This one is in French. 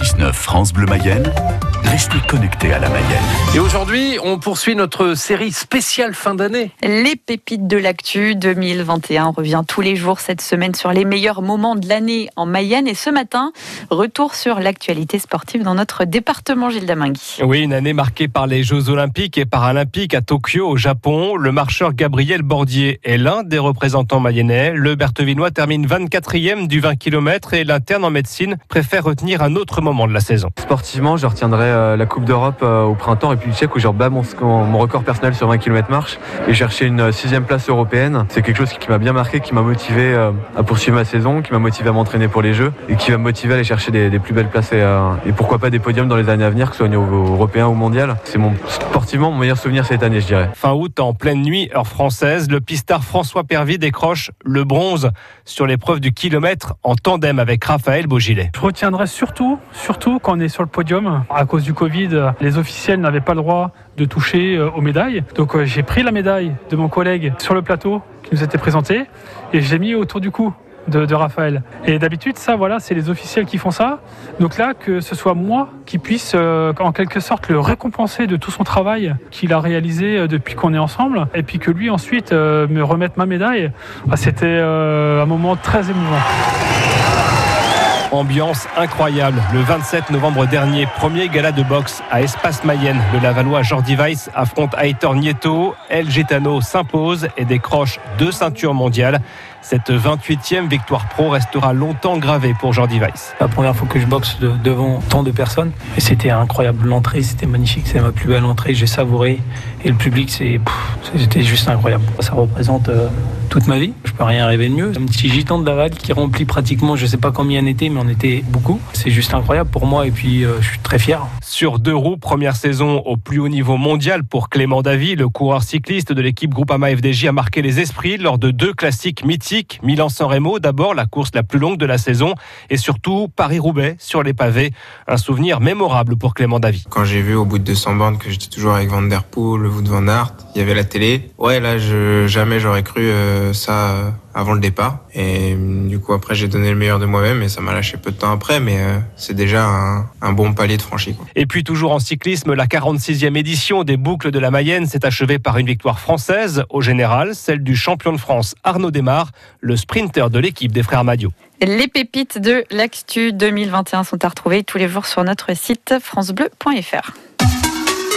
106.9 France Bleu Mayenne, restez connectés à la Mayenne. Et aujourd'hui, on poursuit notre série spéciale fin d'année. Les pépites de l'actu 2021 revient tous les jours cette semaine sur les meilleurs moments de l'année en Mayenne. Et ce matin, retour sur l'actualité sportive dans notre département Gilles Damingui. Oui, une année marquée par les Jeux Olympiques et Paralympiques à Tokyo, au Japon. Le marcheur Gabriel Bordier est l'un des représentants mayennais. Le Berthevinois termine 24e du 20 km et l'interne en médecine préfère retenir un autre moment de la saison. Sportivement, je retiendrai euh, la Coupe d'Europe euh, au printemps, République tchèque, où j'ai rebat mon, mon record personnel sur 20 km marche et chercher une sixième place européenne. C'est quelque chose qui m'a bien marqué, qui m'a motivé euh, à poursuivre ma saison, qui m'a motivé à m'entraîner pour les Jeux et qui va me motiver à aller chercher des, des plus belles places et, et, pourquoi pas des podiums dans les années à venir, que ce soit au niveau européen ou mondial. C'est mon sportivement mon meilleur souvenir cette année, je dirais. Fin août, en pleine nuit, heure française, le pistard François Pervy décroche le bronze sur l'épreuve du kilomètre en tandem avec Raphaël Beaugilet. Je retiendrai surtout, surtout quand on est sur le podium. À cause du Covid, les officiels n'avaient pas le droit de toucher aux médailles. Donc j'ai pris la médaille de mon collègue sur le plateau qui nous était présenté et je l'ai mis autour du cou. De, Raphaël. Et d'habitude, ça, voilà, c'est les officiels qui font ça. Donc là, que ce soit moi qui puisse, euh, en quelque sorte, le récompenser de tout son travail qu'il a réalisé euh, depuis qu'on est ensemble, et puis que lui ensuite euh, me remette ma médaille, bah, c'était un moment très émouvant. Ambiance incroyable. Le 27 novembre dernier, premier gala de boxe à Espace Mayenne. Le Lavallois Jordi Weiss affronte Aitor Nieto. El Gitano s'impose et décroche deux ceintures mondiales. Cette 28e victoire pro restera longtemps gravée pour Jordi Weiss. La première fois que je boxe de, devant tant de personnes, et c'était incroyable. L'entrée, c'était magnifique. C'est ma plus belle entrée. J'ai savouré. Et le public, c'était juste incroyable. Ça représente euh, toute ma vie. Je peux rien rêver de mieux. Un petit gitan de Laval qui remplit pratiquement, je sais pas combien on était, mais on était beaucoup. C'est juste incroyable pour moi et puis euh, je suis très fier. Sur deux roues, première saison au plus haut niveau mondial pour Clément Davy, le coureur cycliste de l'équipe Groupama FDJ a marqué les esprits lors de deux classiques mythiques. Milan-San Remo, d'abord la course la plus longue de la saison et surtout Paris-Roubaix sur les pavés. Un souvenir mémorable pour Clément Davy. Quand j'ai vu au bout de 200 bornes que j'étais toujours avec Van Der Poel, Wout Van Aert, il y avait la télé. Ouais, là, je, jamais j'aurais cru euh, ça euh, avant le départ. Et du coup, après, j'ai donné le meilleur de moi-même et ça m'a lâché peu de temps après, mais euh, c'est déjà un, un, bon palier de franchi. Quoi. Et puis, toujours en cyclisme, la 46e édition des boucles de la Mayenne s'est achevée par une victoire française au général, celle du champion de France Arnaud Desmar, le sprinter de l'équipe des frères Madio. Les pépites de l'Actu 2021 sont à retrouver tous les jours sur notre site francebleu.fr.